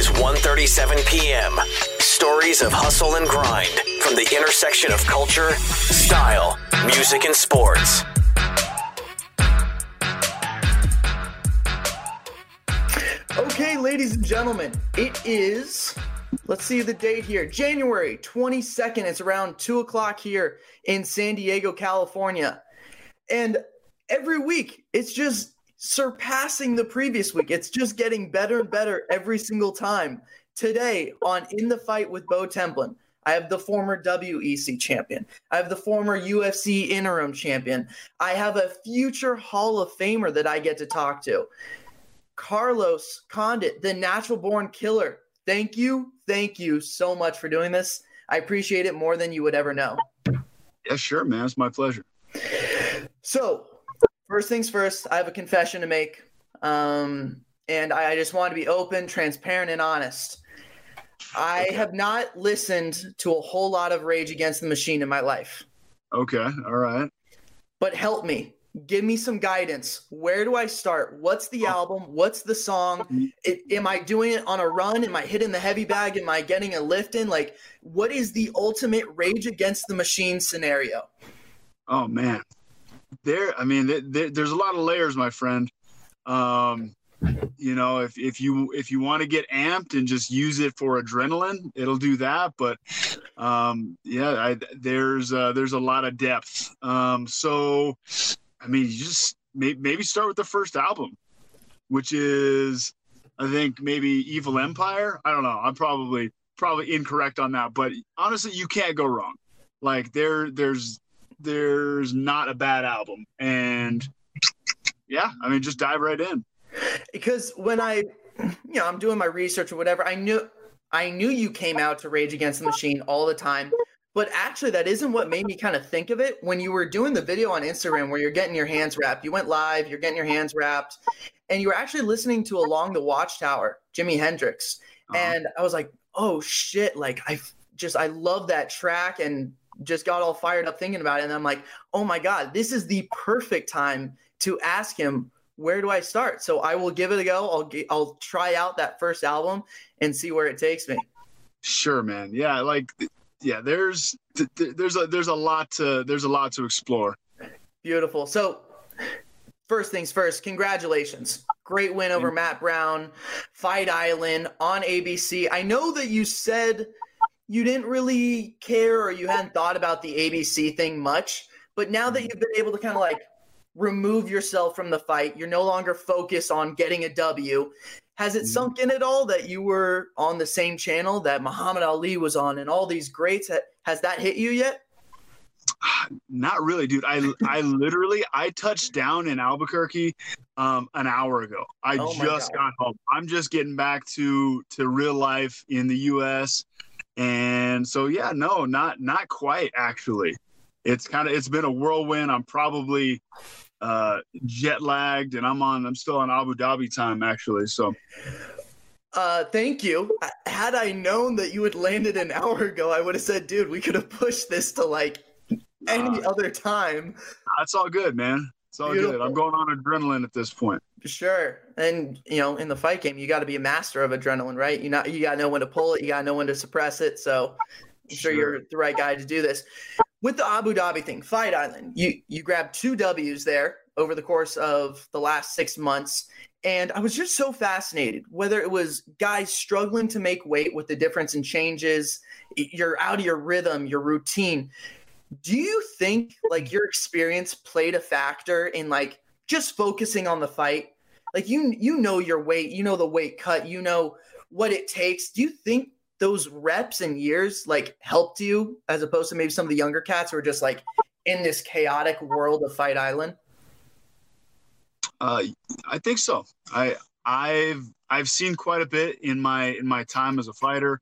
is 1:37 p.m. Stories of hustle and grind from the intersection of culture, style, music, and sports. Okay, ladies and gentlemen, it is, let's see the date here, January 22nd. It's around 2 o'clock here in San Diego, California. And every week, it's just surpassing the previous week. It's just getting better and better every single time. Today on In the Fight with Bo Templin, I have the former WEC champion. I have the former UFC interim champion. I have a future Hall of Famer that I get to talk to. Carlos Condit, the natural born killer. Thank you. Thank you so much for doing this. I appreciate it more than you would ever know. Yeah, sure, man. It's my pleasure. So, first things first, I have a confession to make. Um, and I, I just want to be open, transparent, and honest. I have not listened to a whole lot of Rage Against the Machine in my life, Okay. All right. but help me. Give me some guidance. Where do I start? What's the album? What's the song? I- am I doing it on a run? Am I hitting the heavy bag? Am I getting a lift in? Like, what is the ultimate Rage Against the Machine scenario? Oh man, there. I mean, there, there, there's a lot of layers, my friend. Um, you know, if if you if you want to get amped and just use it for adrenaline, it'll do that. But um, yeah, I, there's uh, there's a lot of depth. Um, so, I mean, you just may, maybe start with the first album, which is I think maybe Evil Empire. I don't know. I'm probably probably incorrect on that, but honestly, you can't go wrong. Like there, there's there's not a bad album, and yeah, I mean, just dive right in. because when I, you know, I'm doing my research or whatever, I knew I knew you came out to Rage Against the Machine all the time. But actually, that isn't what made me kind of think of it. When you were doing the video on Instagram where you're getting your hands wrapped, you went live, you're getting your hands wrapped, and you were actually listening to Along the Watchtower, Jimi Hendrix. Uh-huh. And I was like, oh shit, like I just, I love that track and just got all fired up thinking about it. And I'm like, oh my God, this is the perfect time to ask him where do I start? So I will give it a go. I'll I'll try out that first album and see where it takes me. Sure, man. Yeah, like yeah, there's th- th- there's a there's a lot to there's a lot to explore. Beautiful. So first things first, congratulations. Great win over Matt Brown, Fight Island on ABC. I know that you said you didn't really care or you hadn't thought about the ABC thing much, but now that you've been able to kind of like remove yourself from the fight, you're no longer focused on getting a W. Has it Mhm. sunk in at all that you were on the same channel that Muhammad Ali was on and all these greats? Ha- Has that hit you yet? Not really, dude. I I literally I touched down in Albuquerque um an hour ago. I Oh just God. got home. I'm just getting back to to real life in the US. And so yeah, no, not not quite actually. It's kind of it's been a whirlwind. I'm probably uh jet lagged and I'm on I'm still on Abu Dhabi time actually. So Uh, thank you. Had I known that you had landed an hour ago, I would have said, dude, we could have pushed this to like any Uh, other time. that's all good, man. It's all good. I'm going on adrenaline at this point. Sure. And you know, in the fight game, you got to be a master of adrenaline, right? You not you got to know when to pull it, you got to know when to suppress it. So I'm sure, Sure. you're the right guy to do this. With the Abu Dhabi thing, Fight Island, you you grabbed two W's there over the course of the last six months. And I was just so fascinated whether it was guys struggling to make weight with the difference in changes, you're out of your rhythm, your routine. Do you think like your experience played a factor in like just focusing on the fight? Like you you know your weight, you know the weight cut, you know what it takes. Do you think those reps and years like helped you as opposed to maybe some of the younger cats who are just like in this chaotic world of Fight Island? Uh, I think so. I I've I've seen quite a bit in my in my time as a fighter.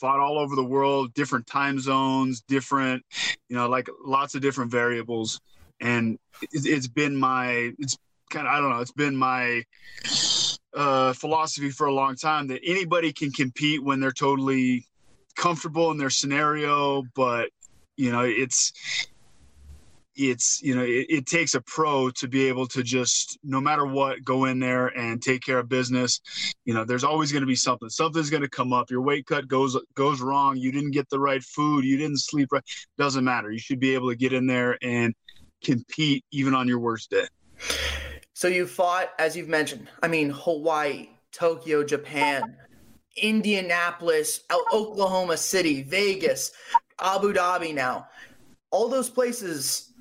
Fought all over the world, different time zones, different, you know, like lots of different variables, and it's, it's been my it's kind of I don't know. It's been my uh, philosophy for a long time that anybody can compete when they're totally comfortable in their scenario, but you know it's it's you know it, it, takes a pro to be able to just no matter what go in there and take care of business. You know there's always going to be something. Something's going to come up. Your weight cut goes goes wrong. You didn't get the right food. You didn't sleep right. Doesn't matter. You should be able to get in there and compete even on your worst day. So you fought as you've mentioned i mean hawaii tokyo japan indianapolis oklahoma city vegas abu dhabi now. All those places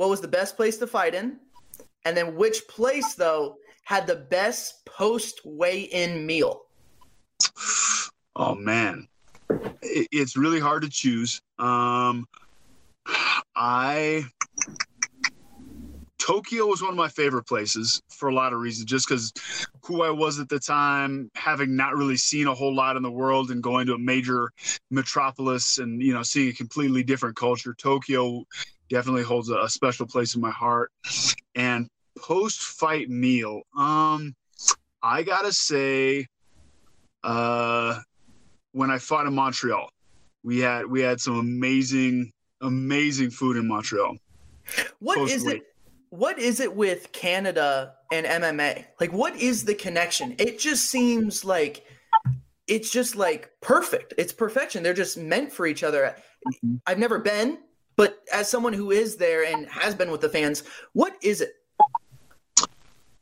what was the best place to fight in, and then which place though had the best post weigh in meal. Oh man, it's really hard to choose. Um, I Tokyo was one of my favorite places for a lot of reasons, just because who I was at the time, having not really seen a whole lot in the world and going to a major metropolis and, you know, seeing a completely different culture. Tokyo definitely holds a, a special place in my heart. And post fight meal, um, I gotta say, uh, when I fought in Montreal, we had we had some amazing amazing food in Montreal. What is it? What is it with Canada and MMA? Like, what is the connection? It just seems like it's just like perfect. It's perfection. They're just meant for each other. Mm-hmm. I've never been. But as someone who is there and has been with the fans, what is it?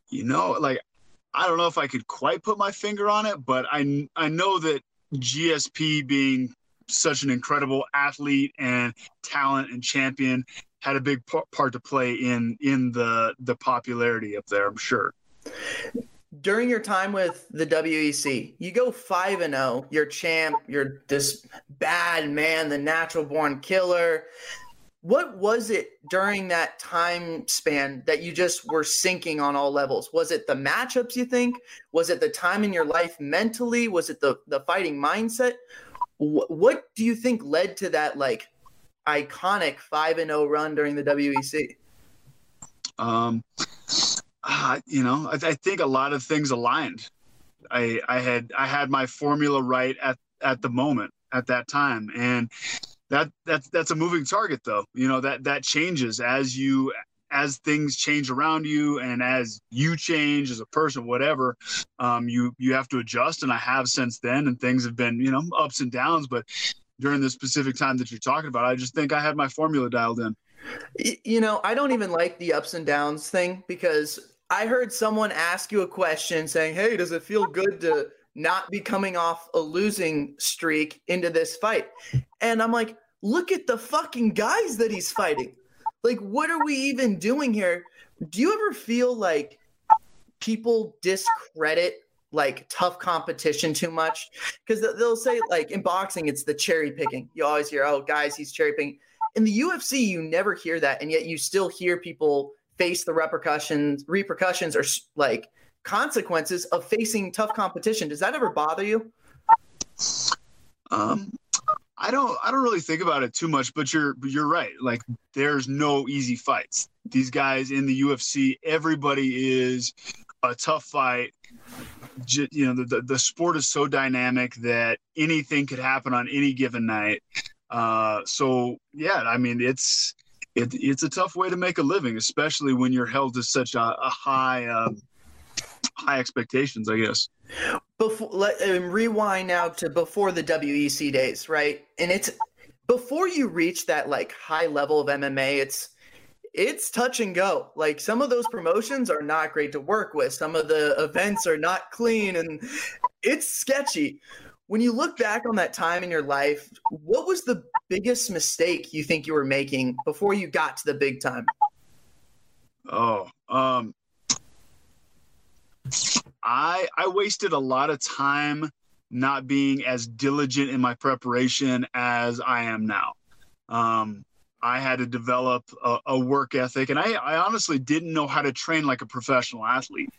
You know, like I don't know if I could quite put my finger on it, but I I know that GSP being such an incredible athlete and talent and champion had a big part to play in in the the popularity up there. I'm sure. During your time with the WEC, you go five and zero. Oh, you're champ. You're this bad man, the natural born killer what was it during that time span that you just were sinking on all levels was it the matchups you think was it the time in your life mentally was it the the fighting mindset Wh- what do you think led to that like iconic 5 and 0 run during the WEC um uh, you know I, I think a lot of things aligned. I i had i had my formula right at at the moment at that time. And that that's that's a moving target though. You know that that changes as you as things change around you and as you change as a person whatever um, you you have to adjust. And i have since then and things have been you know ups and downs. But during the specific time that you're talking about i just think i had my formula dialed in you know i don't even like the ups and downs thing because i heard someone ask you a question saying hey does it feel good to not be coming off a losing streak into this fight. And I'm like, look at the fucking guys that he's fighting. Like, what are we even doing here? Do you ever feel like people discredit like tough competition too much? Because they'll say, like, in boxing, it's the cherry picking. You always hear, oh, guys, he's cherry picking. In the UFC, you never hear that. And yet you still hear people face the repercussions, repercussions or like consequences of facing tough competition. Does that ever bother you? Um, I don't. I don't really think about it too much. But you're. You're right. Like there's no easy fights. These guys in the UFC, everybody is a tough fight. You know, the, the, the sport is so dynamic that anything could happen on any given night. Uh, so yeah, I mean, it's it, it's a tough way to make a living, especially when you're held to such a, a high um, high expectations, I guess. Before let um, rewind now to before the WEC days, right? And it's before you reach that like high level of MMA, it's it's touch and go. Like some of those promotions are not great to work with. Some of the events are not clean and it's sketchy. When you look back on that time in your life, what was the biggest mistake you think you were making before you got to the big time? Oh, um, I I wasted a lot of time not being as diligent in my preparation as I am now. Um, I had to develop a, a, work ethic, and I, I honestly didn't know how to train like a professional athlete.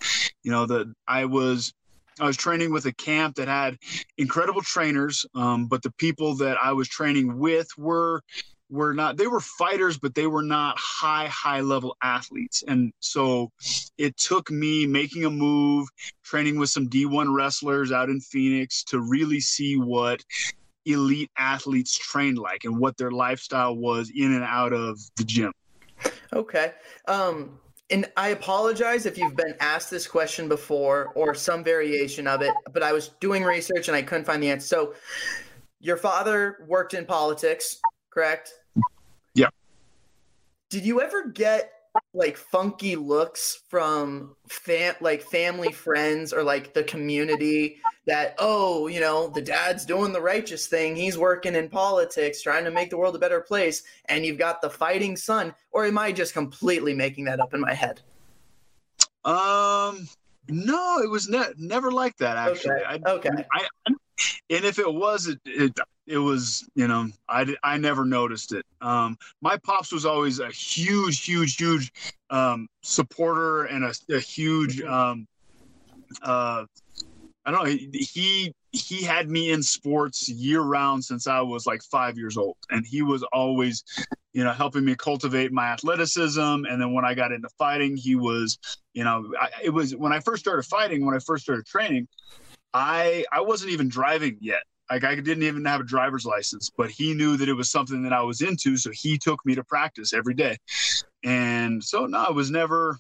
You know that I was I was training with a camp that had incredible trainers, um, but the people that I was training with were were not they were fighters but they were not high high level athletes and so it took me making a move training with some d1 wrestlers out in phoenix to really see what elite athletes trained like and what their lifestyle was in and out of the gym Okay. Um, and I apologize if you've been asked this question before or some variation of it, but I was doing research and I couldn't find the answer. So, your father worked in politics, correct? Yeah. Did you ever get like funky looks from fam like family friends or like the community that oh you know the dad's doing the righteous thing. He's working in politics trying to make the world a better place. And you've got the fighting son. Or am i just completely making that up in my head? Um no it was ne- never like that actually. Okay, I, okay. I, and if it was it, it it was you know i i never noticed it. Um my pops was always a huge huge huge um supporter and a, a huge Mm-hmm. um uh i don't know he, he he had me in sports year round since i was like five years old. And he was always you know helping me cultivate my athleticism. And then when i got into fighting he was you know I, it was when i first started fighting when i first started training i i wasn't even driving yet like I didn't even have a driver's license, but he knew that it was something that I was into, so he took me to practice every day. And so no, it was never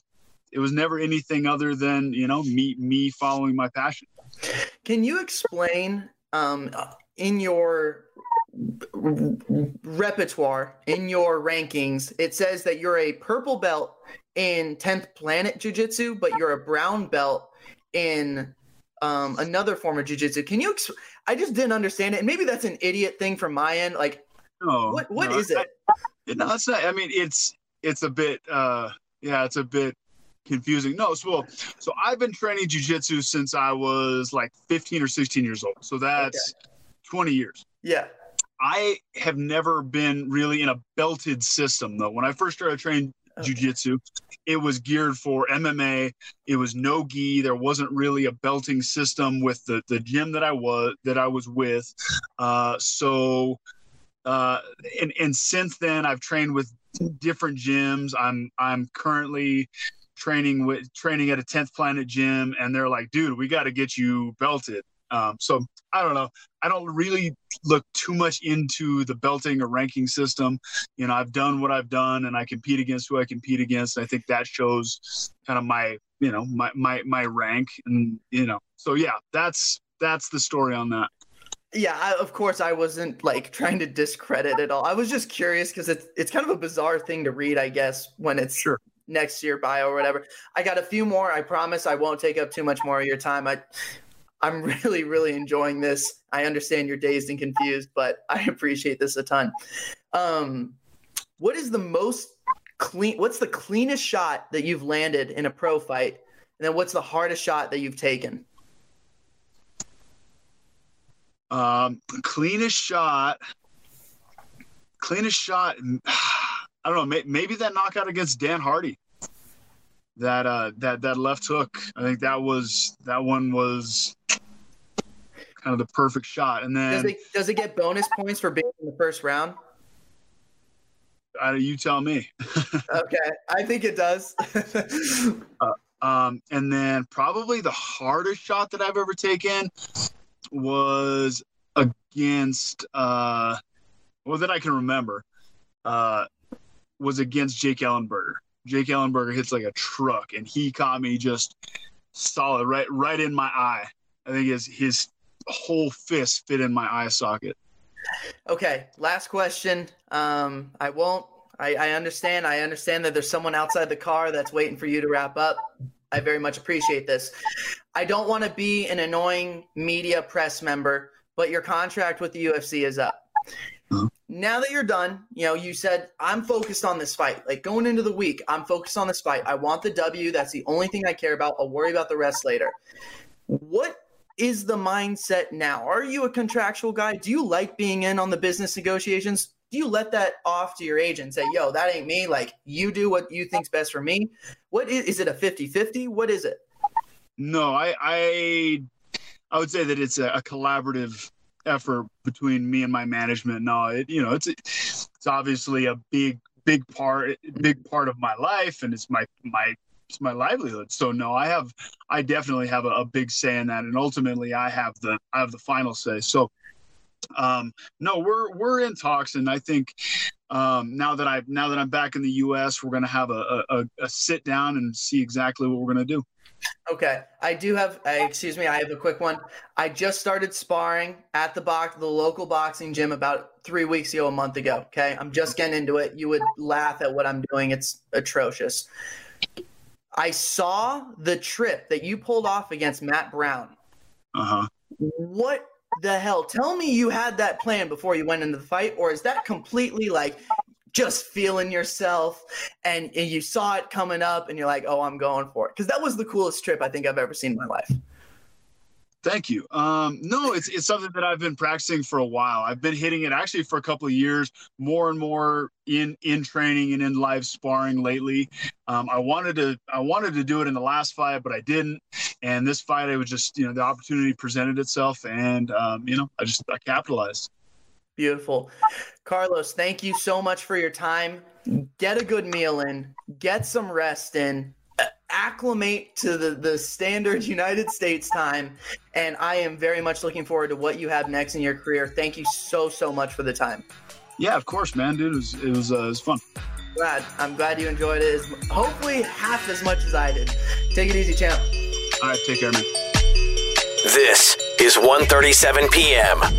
it was never anything other than, you know, me me following my passion. Can you explain um, in your repertoire, in your rankings, it says that you're a purple belt in 10th Planet Jiu Jitsu, but you're a brown belt in um, another form of Jiu Jitsu. Can you? Ex- I just didn't understand it. And maybe that's an idiot thing from my end. Like, No, what what no, is it? I, no, it's not. I mean, it's it's a bit. uh Yeah, it's a bit confusing. No, so well, so I've been training jujitsu since I was like 15 or 16 years old. So that's 20 years. yeah. I have never been really in a belted system though. When I first started training Okay. jiu-jitsu, it was geared for MMA. It was no gi. There wasn't really a belting system with the the gym that I was that I was with. Uh, so uh, and and since then I've trained with different gyms. I'm I'm currently training with training at a 10th planet gym and they're like dude we got to get you belted um, so i don't know i don't really look too much into the belting or ranking system you know i've done what i've done and i compete against who i compete against i think that shows kind of my you know my my my rank and you know so yeah that's that's the story on that Yeah, I, of course I wasn't like trying to discredit it all. I was just curious because it's it's kind of a bizarre thing to read, I guess, when it's Sure. next to your bio or whatever. I got a few more. I promise I won't take up too much more of your time. I I'm really, really enjoying this. I understand you're dazed and confused, but I appreciate this a ton. Um, what is the most clean what's the cleanest shot that you've landed in a pro fight? And then what's the hardest shot that you've taken? Um, cleanest shot, cleanest shot. I don't know. May, maybe that knockout against Dan Hardy. That uh, that that left hook. I think that was that one was kind of the perfect shot. And Does then it does it get bonus points for being in the first round? uh, you tell me. Okay, I think it does. Um, and then probably the hardest shot that I've ever taken was against uh, well that I can remember uh, was against Jake Ellenberger. Jake Ellenberger hits like a truck, and he caught me just solid right right in my eye. I think his his whole fist fit in my eye socket. okay, last question. Um, I won't. I, I understand. I understand that there's someone outside the car that's waiting for you to wrap up. I very much appreciate this. I don't want to be an annoying media press member, but your contract with the UFC is up. Now that you're done, you know, you said, I'm focused on this fight. Like going into the week, I'm focused on this fight. I want the W. That's the only thing I care about. I'll worry about the rest later. What is the mindset now? Are you a contractual guy? Do you like being in on the business negotiations? Do you let that off to your agent? Say, yo, that ain't me. Like, you do what you think's best for me. What is, is it a 50 50? What is it? No, I I I would say that it's a, a collaborative effort between me and my management. No, it you know it's it's obviously a big big part big part of my life, and it's my my it's my livelihood. So no, I have I definitely have a, a big say in that, and ultimately I have the I have the final say. So um, no, we're we're in talks, and I think um, now that I now that I'm back in the U.S., we're going to have a, a, a sit down and see exactly what we're going to do. Okay, I do have. Uh, excuse me, I have a quick one. I just started sparring at the box, the local boxing gym, about three weeks ago, a month ago. Okay, I'm just getting into it. You would laugh at what I'm doing. It's atrocious. I saw the trip that you pulled off against Matt Brown. Uh huh. What the hell? Tell me you had that plan before you went into the fight, or is that completely like just feeling yourself and, and you saw it coming up and you're like, oh, I'm going for it? Because that was the coolest trip I think I've ever seen in my life. Thank you. Um, no, it's it's something that I've been practicing for a while. I've been hitting it actually for a couple of years, more and more in in training and in live sparring lately. Um, I wanted to I wanted to do it in the last fight, but I didn't. And this fight, I was just you know the opportunity presented itself, and um, you know I just I capitalized. Beautiful, Carlos. Thank you so much for your time. Get a good meal in, get some rest in, acclimate to the, the standard United States time. And I am very much looking forward to what you have next in your career. Thank you so, so much for the time. Yeah, of course, man, dude. It was, it was, uh, it was fun. Glad. I'm glad you enjoyed it. Hopefully, half as much as I did. Take it easy, champ. All right, take care, man. This is 1:37 p.m.